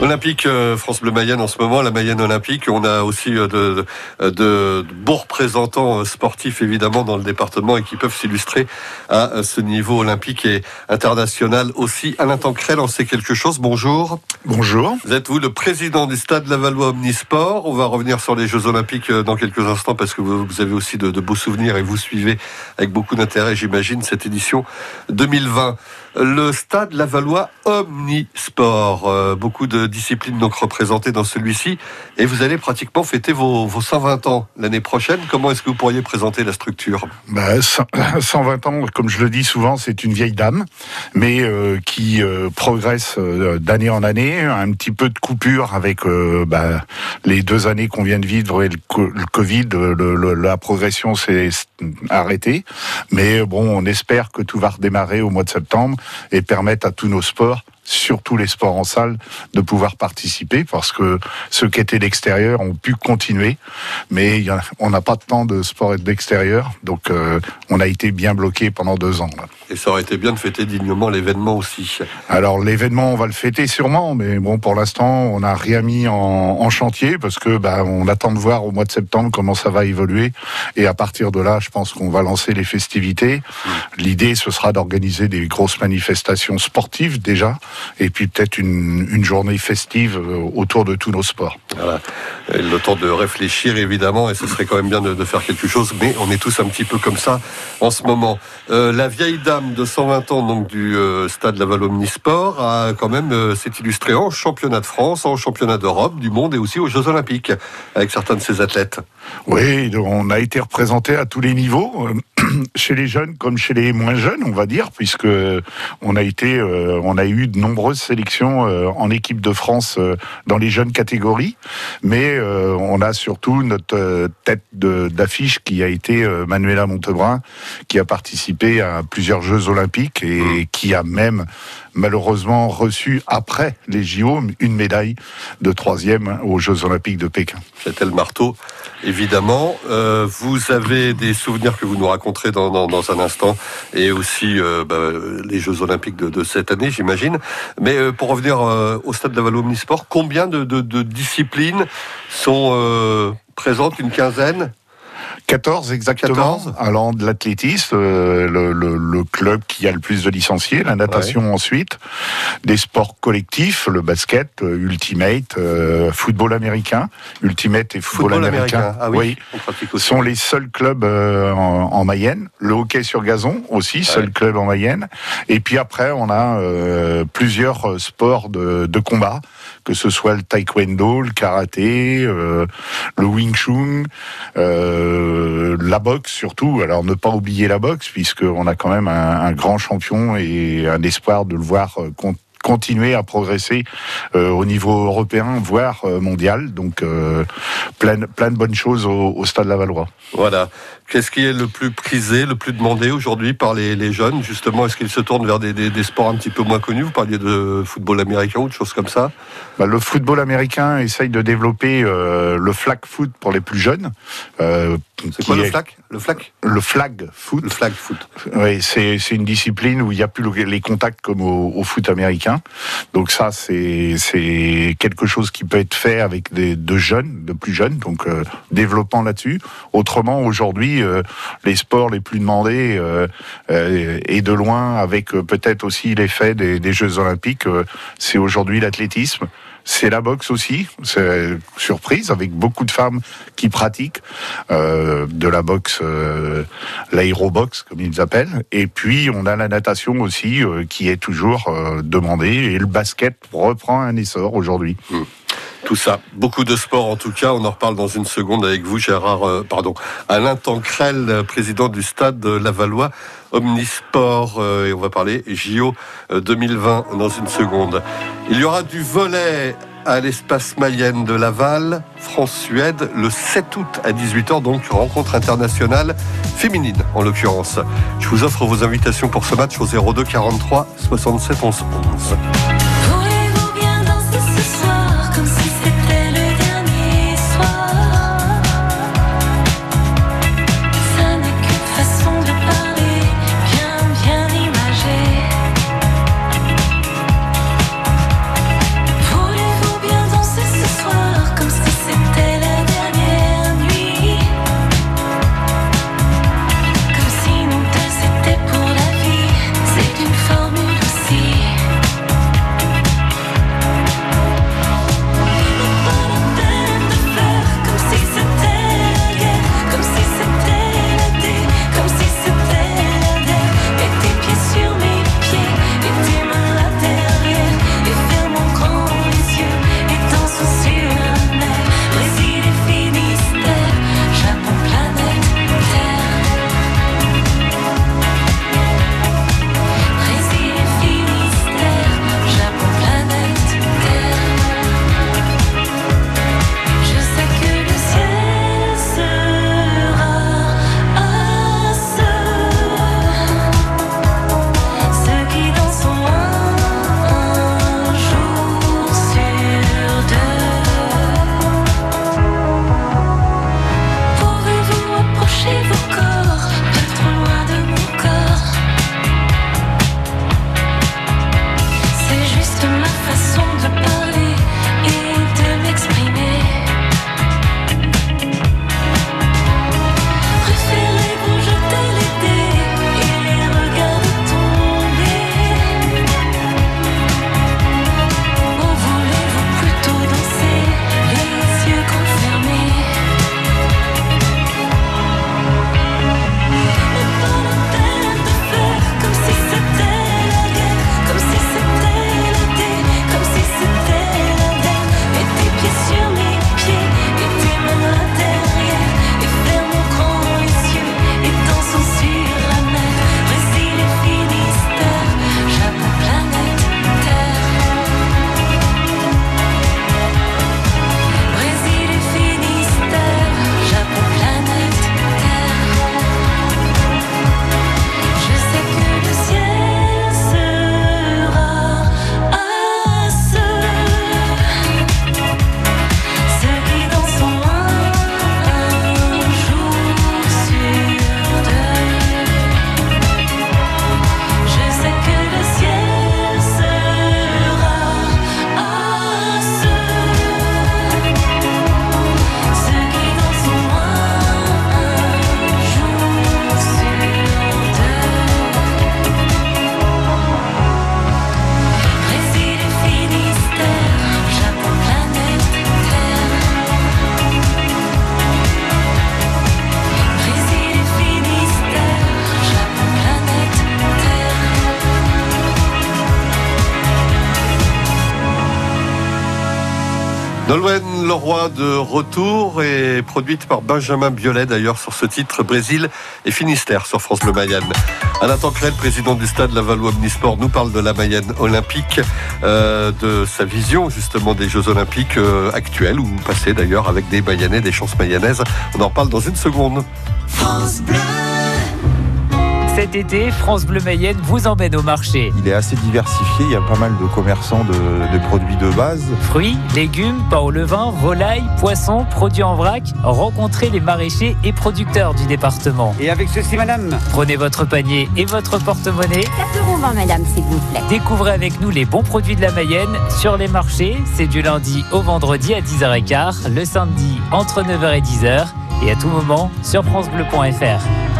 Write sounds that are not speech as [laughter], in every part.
Olympique euh, France Bleu Mayenne en ce moment, la Mayenne Olympique. On a aussi euh, de, de, beaux représentants euh, sportifs évidemment dans le département et qui peuvent s'illustrer à ce niveau olympique et international aussi. Alain Tancrel en sait quelque chose. Bonjour. Bonjour. Vous êtes vous le président du stade Lavallois Omnisport. On va revenir sur les Jeux Olympiques dans quelques instants parce que vous, avez aussi de, de beaux souvenirs et vous suivez avec beaucoup d'intérêt, j'imagine, cette édition 2020 le stade Lavallois Omnisport. Euh, beaucoup de disciplines donc représentées dans celui-ci. Et vous allez pratiquement fêter vos, 120 ans l'année prochaine. Comment est-ce que vous pourriez présenter la structure? 120 bah, [coughs] ans, comme je le dis souvent, c'est une vieille dame, mais euh, qui euh, progresse d'année en année. Un petit peu de coupure avec bah, les deux années qu'on vient de vivre et le, Covid. la progression s'est arrêtée. Mais bon, on espère que tout va redémarrer au mois de septembre et permettre à tous nos sports surtout les sports en salle, de pouvoir participer parce que ceux qui étaient d'extérieur ont pu continuer, mais on n'a pas de temps de sport d'extérieur, donc euh, on a été bien bloqué pendant deux ans. Et ça aurait été bien de fêter dignement l'événement aussi. Alors l'événement, on va le fêter sûrement, mais bon, pour l'instant, on n'a rien mis en, chantier parce que bah, on attend de voir au mois de septembre comment ça va évoluer, et à partir de là, je pense qu'on va lancer les festivités. Mmh. L'idée, ce sera d'organiser des grosses manifestations sportives déjà et puis peut-être une, journée festive euh, autour de tous nos sports. Voilà. Le temps de réfléchir évidemment, et ce serait quand même bien de, faire quelque chose, mais on est tous un petit peu comme ça en ce moment. Euh, la vieille dame de 120 ans donc du euh, stade Laval Omnisport a quand même s'est illustrée en championnat de France, en championnat d'Europe, du monde et aussi aux Jeux Olympiques avec certains de ses athlètes. Oui, on a été représenté à tous les niveaux, [clears throat] chez les jeunes comme chez les moins jeunes, on va dire, puisque on a été, on a eu de nombreux sélection euh, en équipe de France euh, dans les jeunes catégories, mais euh, on a surtout notre tête d'affiche qui a été Manuela Montebrun, qui a participé à plusieurs Jeux olympiques et mmh. qui a même malheureusement reçu après les JO une médaille de troisième aux Jeux Olympiques de Pékin. C'était le marteau, évidemment. Euh, vous avez des souvenirs que vous nous raconterez dans, un instant, et aussi euh, bah, les Jeux Olympiques de, cette année, j'imagine. Mais euh, pour revenir au stade de la Valo Omnisport, combien de, de disciplines sont présentes Une quinzaine? 14 exactement, allant de l'athlétisme, euh, le, club qui a le plus de licenciés, la natation ensuite, des sports collectifs, le basket, euh, ultimate, euh, football américain, ultimate et football, américain, Ah oui, sont les seuls clubs en, Mayenne. Le hockey sur gazon aussi, seul club en Mayenne. Et puis après, on a plusieurs sports de, de combat que ce soit le taekwondo, le karaté, euh, le wing chun, euh, la boxe surtout. Alors ne pas oublier la boxe, puisqu'on a quand même un, grand champion et un espoir de le voir euh, continuer à progresser au niveau européen, voire mondial. Donc, plein, plein de bonnes choses au, au Stade Lavallois. Voilà. Qu'est-ce qui est le plus prisé, le plus demandé aujourd'hui par les, jeunes? Justement, est-ce qu'ils se tournent vers des, sports un petit peu moins connus? Vous parliez de football américain ou de choses comme ça bah, Le football américain essaye de développer euh, le flag foot pour les plus jeunes. Euh, c'est quoi le flag? Le flag? Le flag foot. Le flag foot. Oui, c'est une discipline où il n'y a plus les contacts comme au, foot américain. Donc ça, c'est quelque chose qui peut être fait avec des de jeunes, de plus jeunes. Donc euh, développement là-dessus. Autrement, aujourd'hui, euh, les sports les plus demandés euh, euh, et de loin avec peut-être aussi l'effet des, Jeux Olympiques, c'est aujourd'hui l'athlétisme. C'est la boxe aussi, c'est surprise avec beaucoup de femmes qui pratiquent de la boxe, l'aérobox comme ils appellent. Et puis on a la natation aussi qui est toujours demandée et le basket reprend un essor aujourd'hui. Mmh tout ça. Beaucoup de sport en tout cas. On en reparle dans une seconde avec vous, Gérard, euh, pardon, Alain Tancrel, président du stade Lavallois Omnisport. Euh, et on va parler JO 2020 euh, dans une seconde. Il y aura du volet à l'espace Mayenne de Laval, France-Suède, le 7 août à 18h, donc rencontre internationale féminine en l'occurrence. Je vous offre vos invitations pour ce match au 02 43 67 11 11. Nolwenn Leroy de retour et produite par Benjamin Biolay d'ailleurs sur ce titre Brésil et Finistère sur France Bleu Mayenne. Alain Tancrel, président du stade Lavallois Omnisport, nous parle de la Mayenne olympique, euh, de sa vision justement des Jeux olympiques euh, actuels ou passés d'ailleurs avec des Mayennais, des chances mayennaises. On en parle dans une seconde. France Bleu. Cet été, France Bleu Mayenne vous emmène au marché. Il est assez diversifié, il y a pas mal de commerçants de, de produits de base. Fruits, légumes, pain au levain, volailles, poissons, produits en vrac. Rencontrez les maraîchers et producteurs du département. Et avec ceci, madame Prenez votre panier et votre porte-monnaie. 4 euros, madame, s'il vous plaît. Découvrez avec nous les bons produits de la Mayenne sur les marchés. C'est du lundi au vendredi à 10h15, le samedi entre 9h et 10h et à tout moment sur francebleu.fr.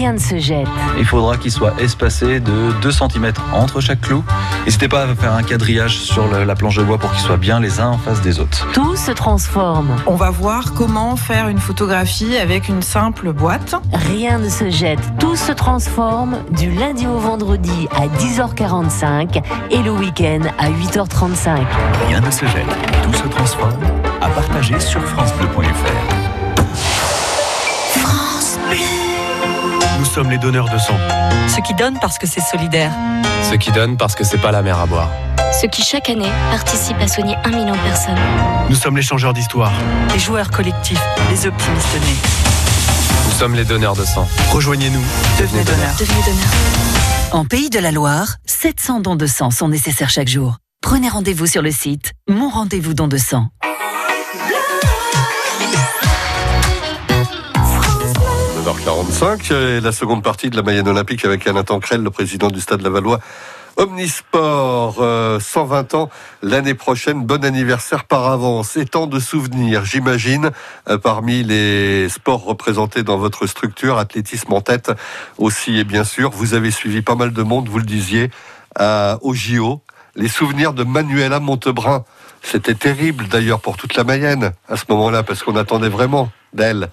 Rien ne se jette. Il faudra qu'il soit espacé de 2 cm entre chaque clou. N'hésitez pas à faire un quadrillage sur le- la planche de bois pour qu'ils soient bien les uns en face des autres. Tout se transforme. On va voir comment faire une photographie avec une simple boîte. Rien ne se jette. Tout se transforme du lundi au vendredi à 10h45 et le week-end à 8h35. Rien ne se jette, tout se transforme. À partager sur FranceBleu.fr. sommes les donneurs de sang. Ceux qui donnent parce que c'est solidaire. Ceux qui donnent parce que c'est pas la mer à boire. Ceux qui chaque année participent à soigner un million de personnes. Nous sommes les changeurs d'histoire. Les joueurs collectifs, les optimistes nés. Nous sommes les donneurs de sang. Rejoignez-nous. Devenez donneurs. Devenez donneur. En Pays de la Loire, 700 dons de sang sont nécessaires chaque jour. Prenez rendez-vous sur le site Mon rendez-vous don de sang. 9h45, et la seconde partie de la Mayenne Olympique avec Alain Tancrel, le président du Stade Lavallois. Omnisport, euh, 120 ans l'année prochaine. Bon anniversaire par avance. Et tant de souvenirs, j'imagine, euh, parmi les sports représentés dans votre structure, athlétisme en tête aussi. Et bien sûr, vous avez suivi pas mal de monde, vous le disiez, au JO. Les souvenirs de Manuela Montebrun. C'était terrible d'ailleurs pour toute la Mayenne à ce moment-là, parce qu'on attendait vraiment d'elle.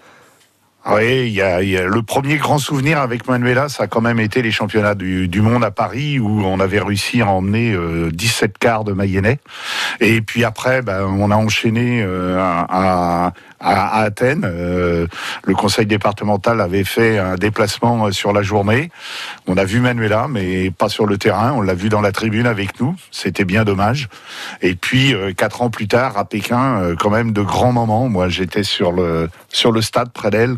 Oui, il y a, il y a le premier grand souvenir avec Manuela, ça a quand même été les championnats du, du monde à Paris où on avait réussi à emmener euh, 17 quarts de Mayennais. Et puis après, ben, on a enchaîné euh, à, à, à Athènes. Euh, le conseil départemental avait fait un déplacement euh, sur la journée. On a vu Manuela, mais pas sur le terrain. On l'a vu dans la tribune avec nous. C'était bien dommage. Et puis euh, quatre ans plus tard, à Pékin, euh, quand même de grands moments. Moi, j'étais sur le sur le stade près d'elle.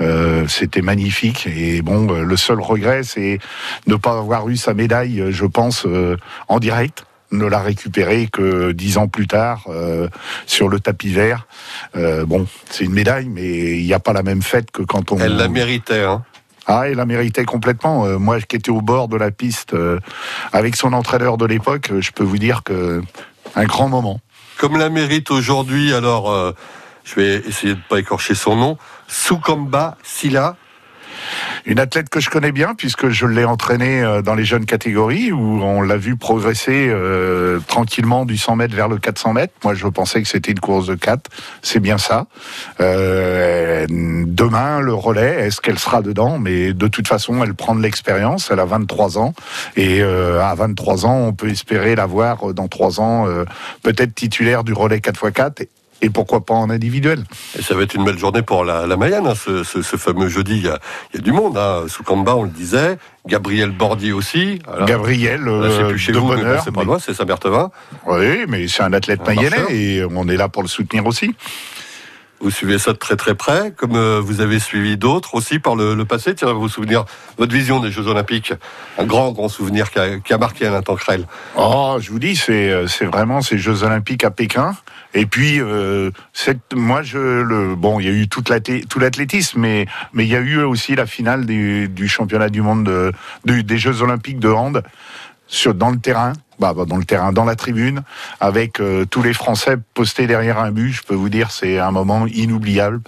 Euh, C'était magnifique. Et bon, euh, le seul regret, c'est ne pas avoir eu sa médaille, euh, je pense, euh, en direct ne l'a récupérée que dix ans plus tard euh, sur le tapis vert. Euh, bon, c'est une médaille, mais il n'y a pas la même fête que quand on. Elle la méritait, hein Ah, elle la méritait complètement. Euh, moi, qui étais au bord de la piste avec son entraîneur de l'époque, je peux vous dire que un grand moment. Comme la mérite aujourd'hui, alors je vais essayer de pas écorcher son nom, Soukamba Silla. Une athlète que je connais bien puisque je l'ai entraînée euh, dans les jeunes catégories où on l'a vu progresser euh, tranquillement du 100 mètres vers le 400 mètres. Moi, je pensais que c'était une course de 4. C'est bien ça. Euh, demain, le relais, est-ce qu'elle sera dedans? Mais de toute façon, elle prend de l'expérience. Elle a 23 ans et à 23 ans, on peut espérer la voir dans 3 ans peut-être titulaire du relais 4x4 et pourquoi pas en individuel. Et ça va être une belle journée pour la, la Mayenne, hein, ce, ce, ce, fameux jeudi. Il y a, il y a du monde. Hein. Soukamba, on le disait. Gabriel Bordi aussi. Alors, Gabriel, là, c'est plus chez de vous, bonheur, mais bon, c'est pas loin, c'est Saint-Berthevin. Oui, mais c'est un athlète Un mayennais marcheur. et on est là pour le soutenir aussi. Vous suivez ça de très très près, comme euh, vous avez suivi d'autres aussi par le, passé. Tiens, vos souvenirs, votre vision des Jeux Olympiques, un grand grand souvenir qui a, qui a marqué Alain Tancrel. Oh, je vous dis, c'est c'est vraiment ces Jeux Olympiques à Pékin. Et puis, euh, cette, moi, je le bon, il y a eu toute tout l'athlétisme, mais mais il y a eu aussi la finale du, championnat du monde des Jeux Olympiques de hand sur dans le terrain. Bah, bah, dans le terrain, dans la tribune, avec euh, tous les Français postés derrière un but, je peux vous dire, c'est un moment inoubliable,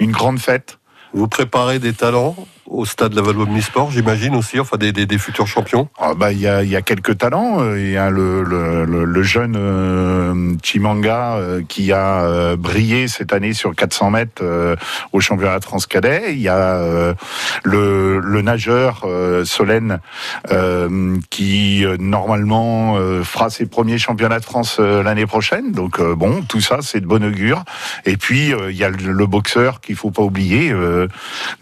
une grande fête. Vous préparez des talents au stade Lavallois Omnisport, j'imagine aussi, enfin des, futurs champions ah bah, Il y, a, y a quelques talents. Il y a le, jeune euh, Chimanga euh, qui a euh, brillé cette année sur 400 mètres au championnat de France cadet. Il y a le, le nageur Solène qui normalement fera ses premiers championnats de France l'année prochaine. Donc bon, tout ça c'est de bon augure. Et puis il y a le, boxeur qu'il faut pas oublier,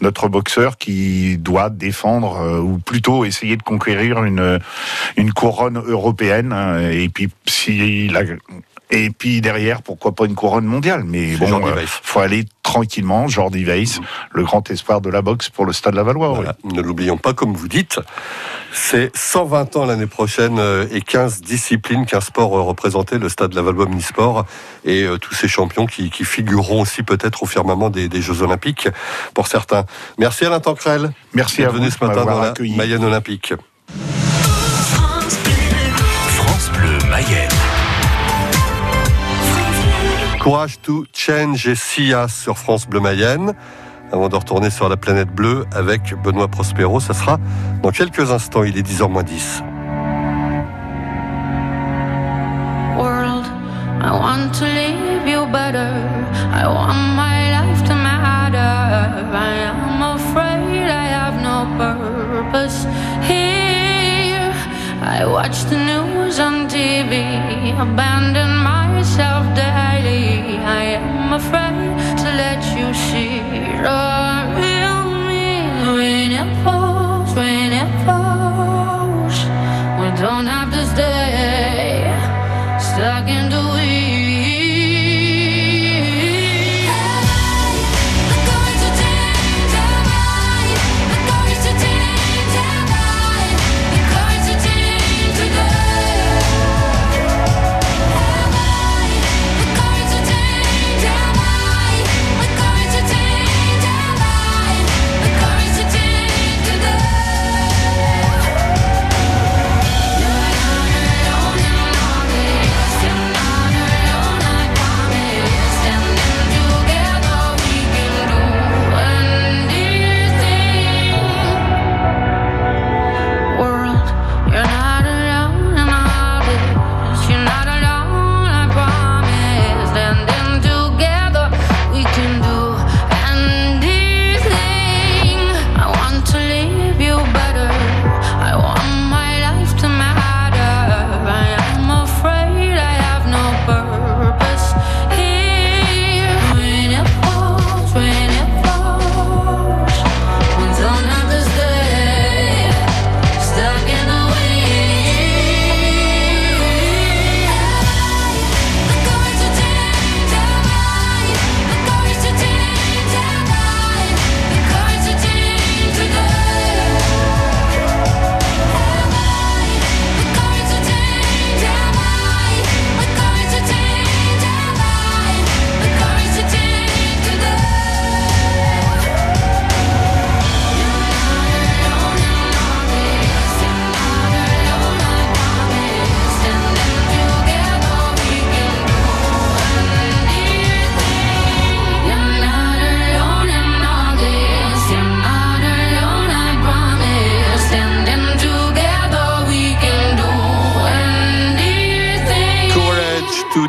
notre boxeur qui doit défendre euh, ou plutôt essayer de conquérir une une couronne européenne. hein. Et puis si la et puis derrière, pourquoi pas une couronne mondiale Mais bon, Jordi euh, faut aller tranquillement. Jordi Weiss, le grand espoir de la boxe pour le Stade Lavallois. oui. Voilà, ne l'oublions pas, comme vous dites. C'est 120 ans l'année prochaine euh, et 15 disciplines, 15 sports euh, représentés, le stade Lavallois Omnisport et euh, tous ces champions qui, qui figureront aussi peut-être au firmament des, des Jeux Olympiques pour certains. Merci Alain Tancrel. Merci à vous de ce matin dans la. Mayenne Olympique. Courage to Change et Sia sur France Bleu Mayenne. Avant de retourner sur la planète bleue avec Benoît Prospero, ça sera dans quelques instants, il est 10h moins 10. world. I want to leave you better. I want my life to matter. I am afraid I have no purpose here. I watch the news on TV, abandon myself daily. I am afraid to let you see. the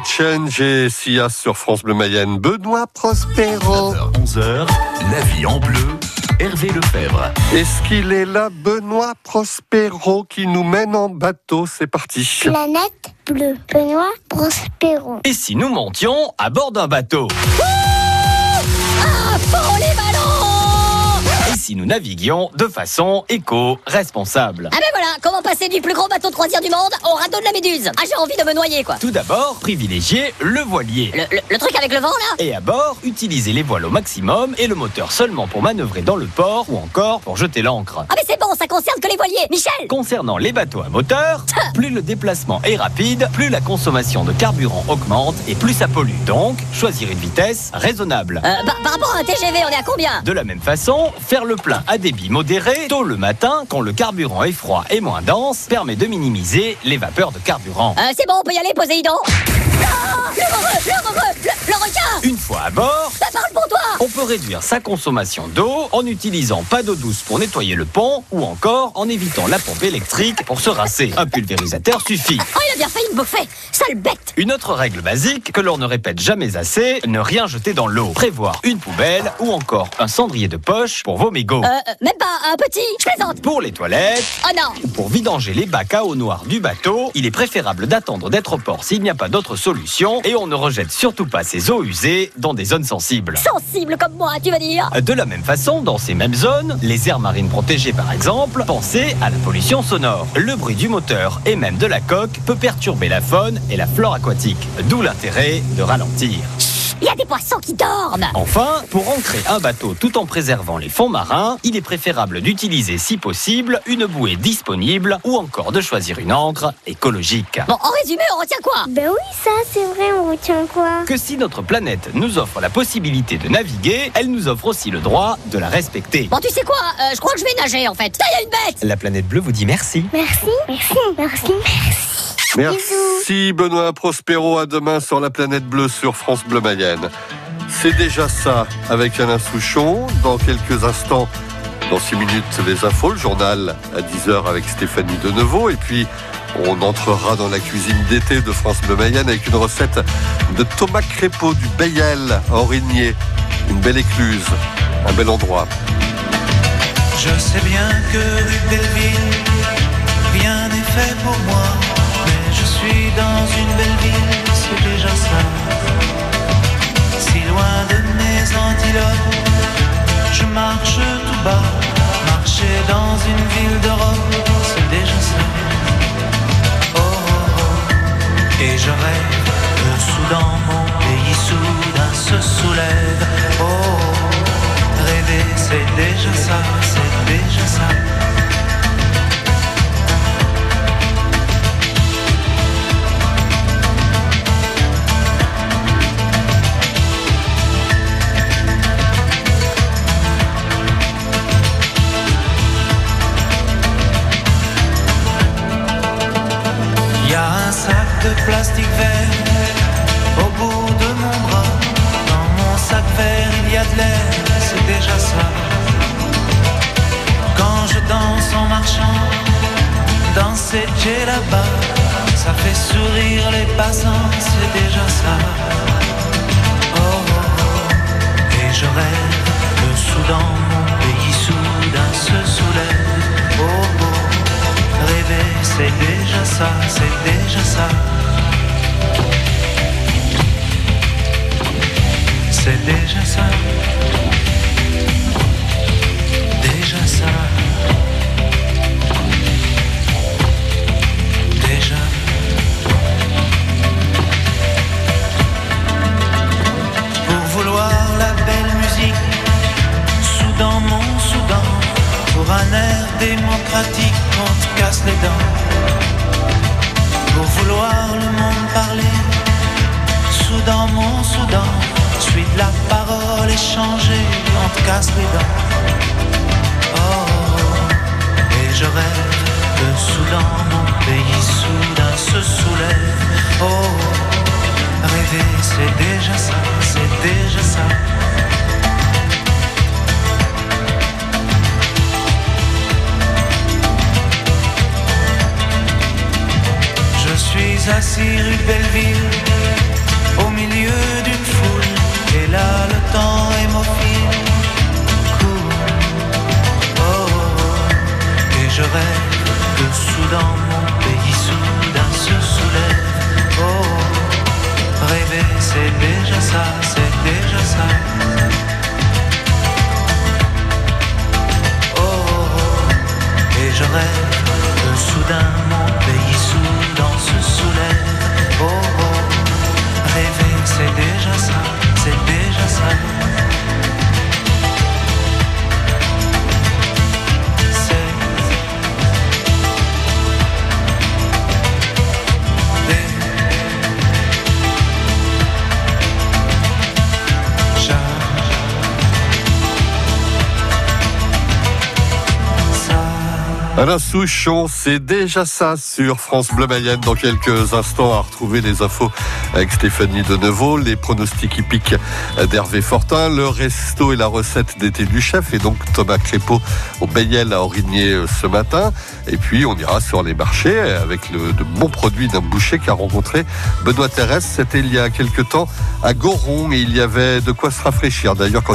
Change et Sia sur France Bleu Mayenne. Benoît Prospero. 11h, la vie en bleu. Hervé Lefebvre. Est-ce qu'il est là, Benoît Prospero, qui nous mène en bateau? C'est parti. Planète bleue. Benoît Prospero. Et si nous montions à bord d'un bateau? Ah, pour les ballons si nous naviguions de façon éco-responsable Ah ben voilà, comment passer du plus gros bateau de croisière du monde au radeau de la Méduse? Ah j'ai envie de me noyer quoi Tout d'abord, privilégier le voilier. le, le- le truc avec le vent là? Et à bord, utiliser les voiles au maximum et le moteur seulement pour manœuvrer dans le port ou encore pour jeter l'ancre. Ah mais c'est bon, ça concerne que les voiliers Michel Concernant les bateaux à moteur, plus le déplacement est rapide, plus la consommation de carburant augmente et plus ça pollue. Donc, choisir une vitesse raisonnable. Euh, par, par rapport à un TGV, on est à combien? De la même façon, faire le plein à débit modéré tôt le matin quand le carburant est froid et moins dense permet de minimiser les vapeurs de carburant. Euh, C'est bon, on peut y aller, Poséidon L'heureux, l'heureux, le, le requin Une fois à bord, Ça parle pour toi on peut réduire sa consommation d'eau en utilisant pas d'eau douce pour nettoyer le pont ou encore en évitant la pompe électrique pour se rincer. Un pulvérisateur suffit. Oh, il a bien failli me bouffer Sale bête Une autre règle basique que l'on ne répète jamais assez, ne rien jeter dans l'eau. Prévoir une poubelle ou encore un cendrier de poche pour vos mégots. Euh, euh, même pas un petit, je plaisante Pour les toilettes, Oh non pour vidanger les bacs à eau noire du bateau, il est préférable d'attendre d'être au port s'il n'y a pas d'autre solution et on ne rejette surtout pas ces eaux usées dans des zones sensibles. Sensible comme moi, tu vas dire De la même façon, dans ces mêmes zones, les aires marines protégées par exemple, pensez à la pollution sonore. Le bruit du moteur et même de la coque peut perturber la faune et la flore aquatique, d'où l'intérêt de ralentir. Il y a des poissons qui dorment Enfin, pour ancrer un bateau tout en préservant les fonds marins, il est préférable d'utiliser si possible une bouée disponible ou encore de choisir une encre écologique. Bon, en résumé, on retient quoi? Ben oui, ça, c'est vrai, on retient quoi? Que si notre planète nous offre la possibilité de naviguer, elle nous offre aussi le droit de la respecter. Bon, tu sais quoi? Euh, Je crois que je vais nager, en fait Ça, y a une bête La planète bleue vous dit merci. Merci, merci, merci, merci. Merci Benoît Prospero. À demain sur la planète bleue sur France Bleu Mayenne. C'est déjà ça avec Alain Souchon. Dans quelques instants, dans 6 minutes, les infos, le journal à 10h avec Stéphanie Denevaux. Et puis, on entrera dans la cuisine d'été de France Bleu Mayenne avec une recette de Thomas Crépeau du Bayel Origné. Une belle écluse, un bel endroit. Je sais bien que rien n'est fait pour moi. Dans une belle ville, de plastique vert au bout de mon bras. Dans mon sac vert, il y a de l'air, c'est déjà ça. Quand je danse en marchant dans ces jets là-bas, ça fait sourire les passants, c'est déjà ça. Oh, oh, oh. Et je rêve que soudain mon pays soudain se soulève. Oh, oh. Rêver, c'est déjà ça, c'est déjà ça. C'est déjà ça. Suis assis rue au milieu d'une foule, et là le temps hémophile court. Oh, oh, oh. et je rêve que soudain mon pays soudain se soulève. Oh, oh. rêver c'est déjà ça, c'est déjà ça. Oh, oh, oh. et je rêve que soudain mon pays soudain se soulève. Oh, oh, rêver c'est déjà ça, c'est déjà ça. Alain Souchon, c'est déjà ça sur France Bleu Mayenne. Dans quelques instants, à retrouver les infos avec Stéphanie Denevaux, les pronostics hippiques d'Hervé Fortin, le resto et la recette d'été du chef, et donc Thomas Crépeau au Bayel à Origné euh, ce matin. Et puis, on ira sur les marchés avec le, de bons produits d'un boucher qui a rencontré Benoît Thérèse. C'était il y a quelques temps à Goron et il y avait de quoi se rafraîchir. D'ailleurs,